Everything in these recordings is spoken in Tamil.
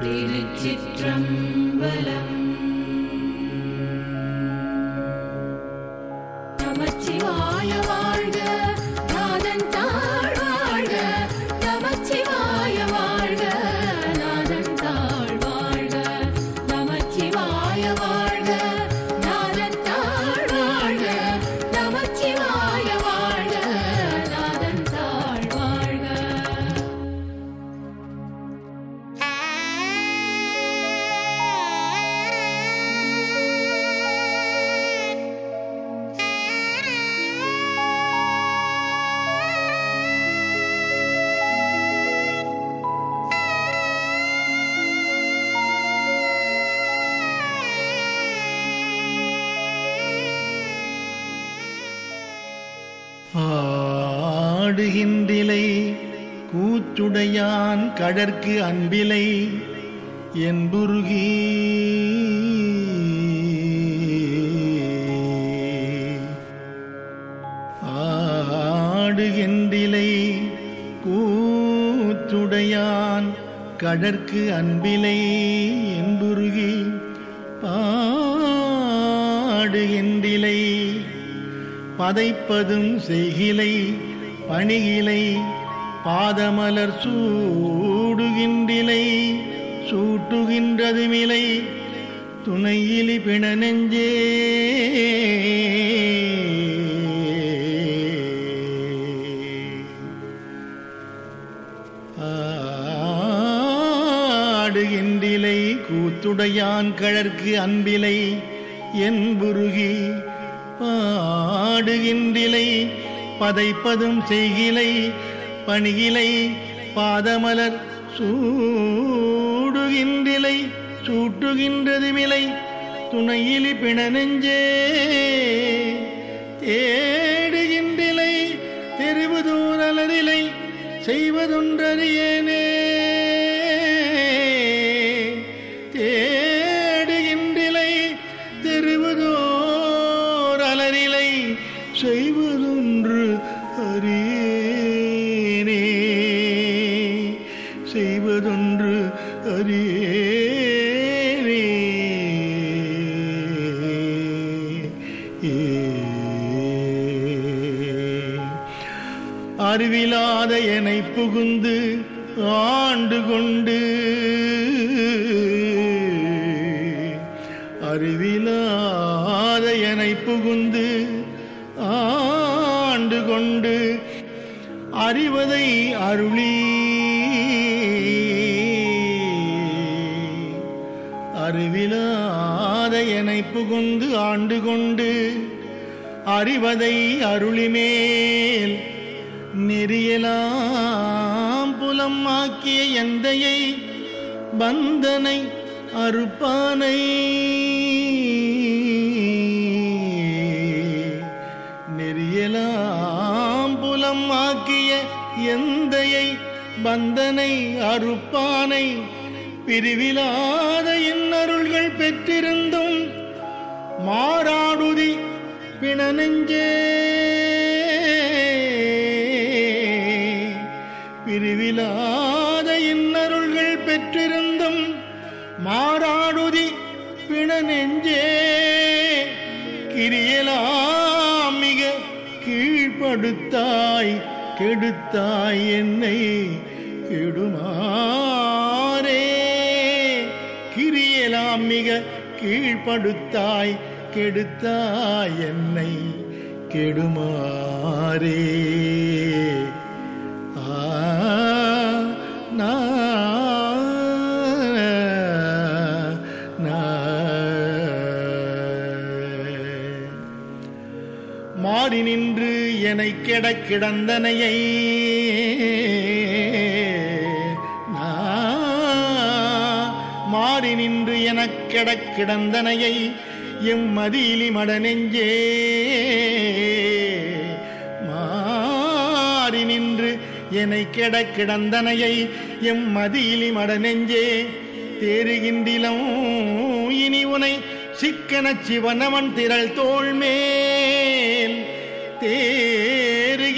ेन चित्रं கடற்கு அன்பிலை என்புருகி. ஆடுகின்றிலை கூத்துடையான் கடற்கு அன்பிலை என்புருகி. பாடுகின்றிலை பதைப்பதும் செய்கிலை பணிகிலை பாதமலர் சூ சூடுகின்றிலை சூட்டுகின்றதுமிலை துணையிலி பிண நெஞ்சே ஆடுகின்றிலை கூத்துடையான் கழற்கு அன்பிலை என்புருகி பாடுகின்றிலை பதைப்பதும் செய்கிலை பணிகிலை பாதமலர் சூடுகின்றிலை சூட்டுகின்றது மிலை துணையிலி பிணநெஞ்சே. தேடுகின்றிலை தேடுகின்றிலை தெரிவுதூரலரிலை செய்வதொன்றறியேனே. புகுந்து ஆண்டு கொண்டு அறிவதை அருளி. அறிவிலாத என்னை புகுந்து ஆண்டு கொண்டு அறிவதை அருளிமேல் நெறியலாம் புலம் ஆக்கிய எந்தையை பந்தனை அறுப்பானை. நெறியலாம் ஆக்கிய எந்தையை பந்தனை அறுப்பானை பிரிவிலாத இன்னருள்கள் பெற்றிருந்தும் மாறாடுதி பிணநெஞ்சே. பிரிவிலாத இன்னருள்கள் பெற்றிருந்தும் மாறாடுதி பிணநெஞ்சே. கிரியலா கீழ்ப்படுத்தாய் கெடுத்தாய் என்னை கெடுமாறே. கிரியலாம் மிக கீழ்படுத்தாய் கெடுத்தாய் என்னை கெடுமாறே. எனை கிடந்தனையை நா மாறி நின்று எனக்கெடக் கிடந்தனையை எம் மதியிலி மடனெஞ்சே மாறி நின்று என்னை கெடக் கிடந்தனையை எம் மதியிலி மடனெஞ்சே தேறுகின்றிலம் இனி உனை சிக்கனச் சிவனவன் திரள் தோள்மே. தேறு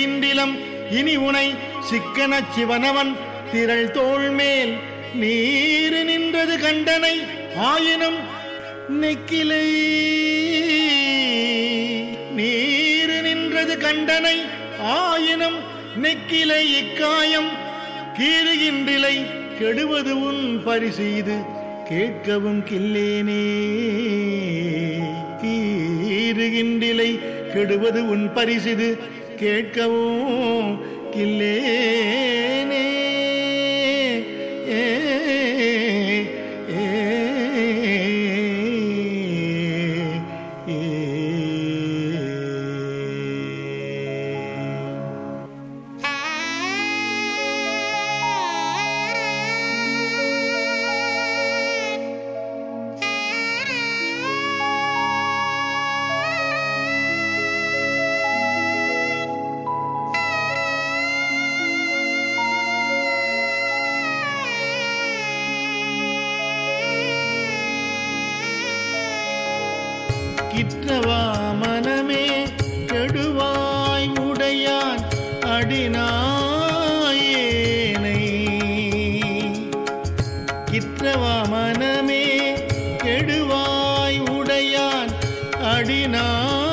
இனி உனை சிக்கன சிவனவன் திரள் தோள்மேல். நீரு நின்றது கண்டனை ஆயினும் நெக்கிலை. நீரு நின்றது கண்டனை ஆயினும் நெக்கிலை. இக்காயம் கீறுகின்றிலை கெடுவது உன் பரிசெய்து கேட்கவும் கில்லேனே கீறுகின்றிலை கெடுவது உன் பரிசிது. கேட்கவும் கில்லே விற்றவா மனமே கெடுவாய் உடையான் அடினாயேனை கிற்றவா மனமே கெடுவாய் உடையான் அடினான்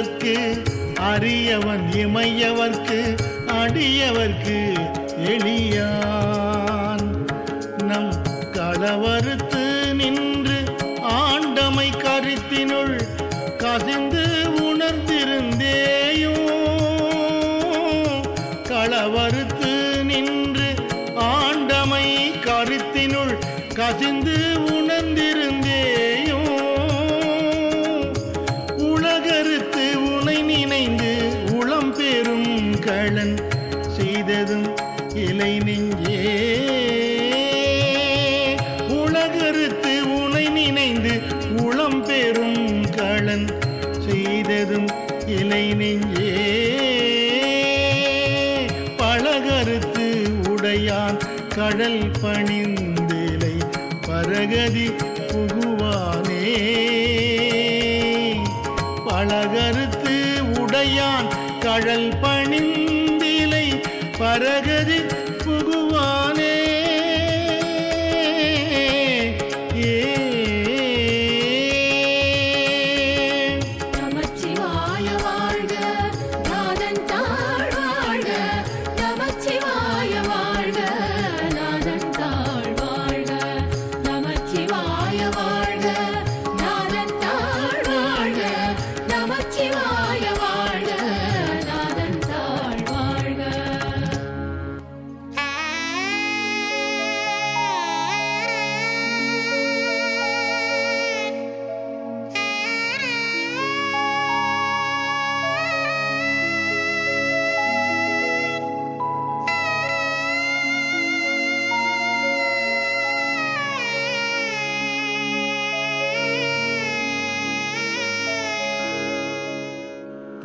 அறிந்தவர்க்கு அரியவன் இமையவர்க்கு அடியவர்க்கு எளியான். நம் கலவரு புகழ் பணிந்திலை பரகதி புகுவானே. பழகருத்து உடையான் கழல் பணிந்திலை பரகதி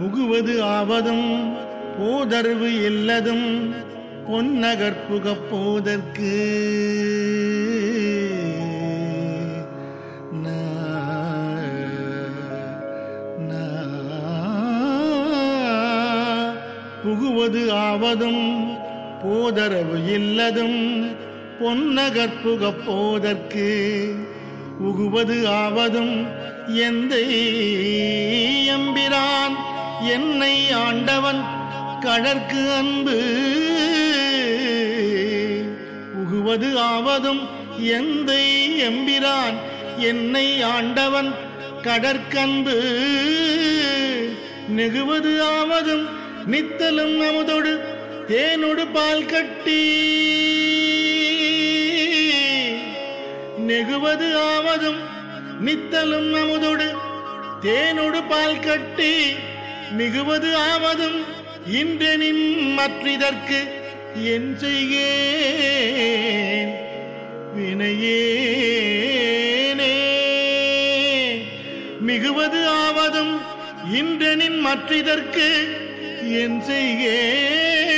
புகுவது ஆவதும் போதர்வு இல்லதும் பொன்னகர் புகப் போதற்கு புகுவது ஆவதும் போதரவு இல்லதும் பொன்னகர் புகப் போதற்கு உகுவது ஆவதும் எந்த எம்பிரான் என்னை ஆண்டவன் கழற்கு அன்பு. உகுவது ஆவதும் எந்த எம்பிரான்? என்னை ஆண்டவன் கடற்கன்பு. நெகுவது ஆவதும் நித்தலும் அமுதொடு தேனொடு பால் கட்டி. நெகுவது ஆவதும் நித்தலும் அமுதொடு தேனொடு பால் கட்டி. மிகுவது ஆவதும் இன்றெனின் மற்றிதற்கு என் செய்கேன் வினையேனே. மிகுவது ஆவதும் இன்றெனின் மற்றிதற்கு என் செய்கேன்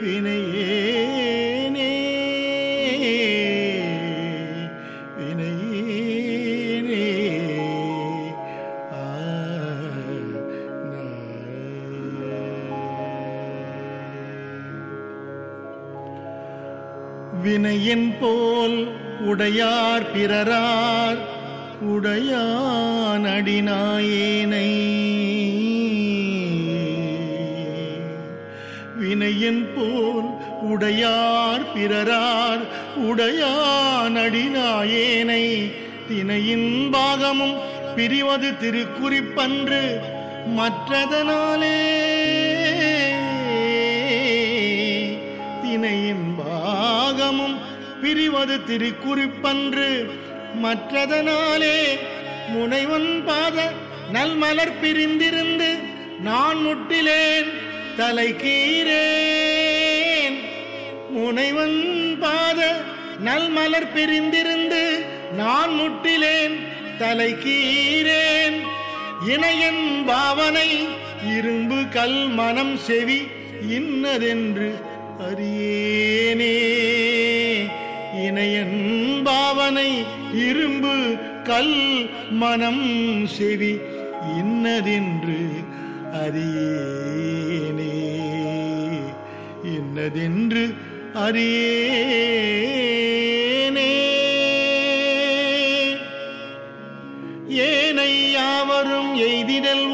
வினையே உடையார் பிறரார் உடையான் அடிநாயேனை. வினையின் போல் உடையார் பிறரார் உடையான் அடிநாயேனை. தினையின் பாகமும் பிரிவது திருக்குறிப்பன்று மற்றதனாலே. பிரிவது திருக்குறிப்பன்று. மற்றதனாலே முனைவன் பாத நல்மலர் பிரிந்திருந்து நான் முட்டிலேன் தலை முனைவன் பாத நல்மலர் பிரிந்திருந்து நான் முட்டிலேன் தலை கீரேன் இணையன் பாவனை இரும்பு கல் மனம் செவி இன்னதென்று அறியேனே. இணையன் பாவனை இரும்பு கல் மனம் செவி இன்னதென்று அறியேனே. இன்னதென்று அறியேனே. ஏனை யாவரும் எய்திடல்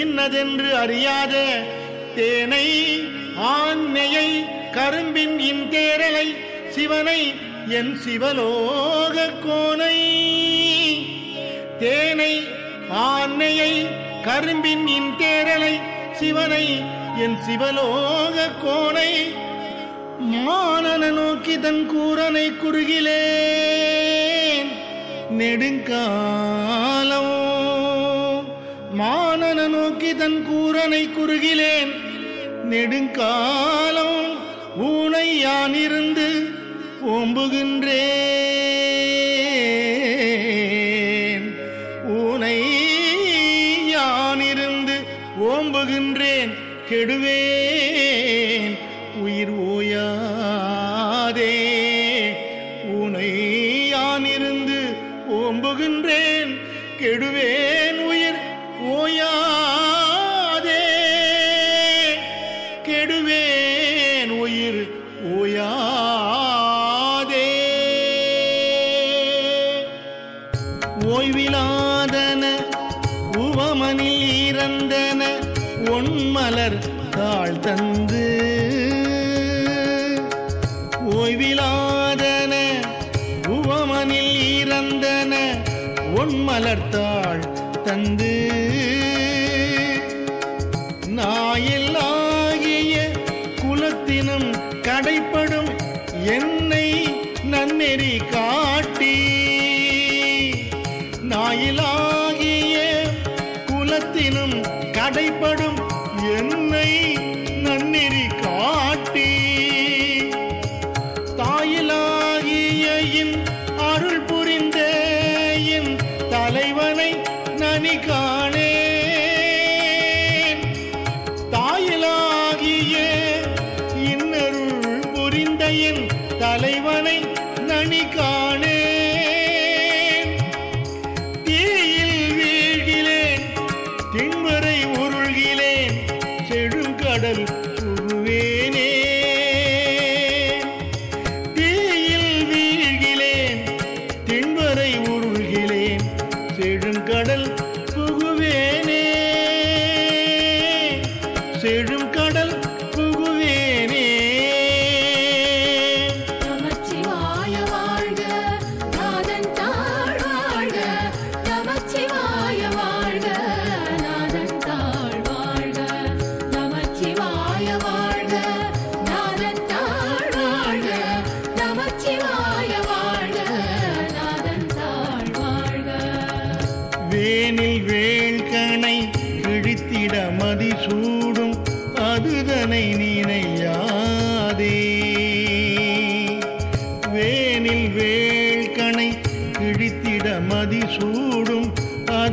இன்னதென்று அறியாத தேனை ஆண்மையை கரும்பின் இன்தேரலை சிவனை என் சிவலோக கோனை. தேனை ஆண்மையை கரும்பின் இன்தேரலை சிவனை என் சிவலோக கோனை. மானன நோக்கி தன் கூரனை குறுகிலேன் நெடுங்காலம் மானன நோக்கி தன் கூரனை குறுகிலேன். நெடுங்காலம் ஊனை யான் இருந்து ஓம்புகின்றேன். ஊனை யான் இருந்து ஓம்புகின்றேன். கெடுவேன். உயிர் ஓயாதே. ஊனை யான் இருந்து ஓம்புகின்றேன். கெடுவேன். உயிர் ஓயாதே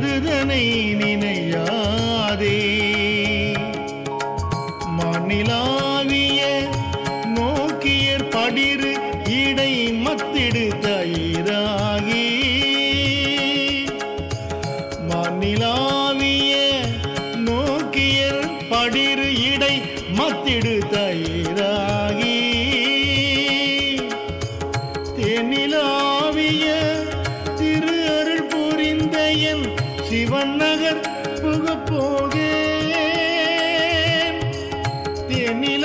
மருதனை நினையாதே. மண்ணிலாவிய தென்னிலாவிய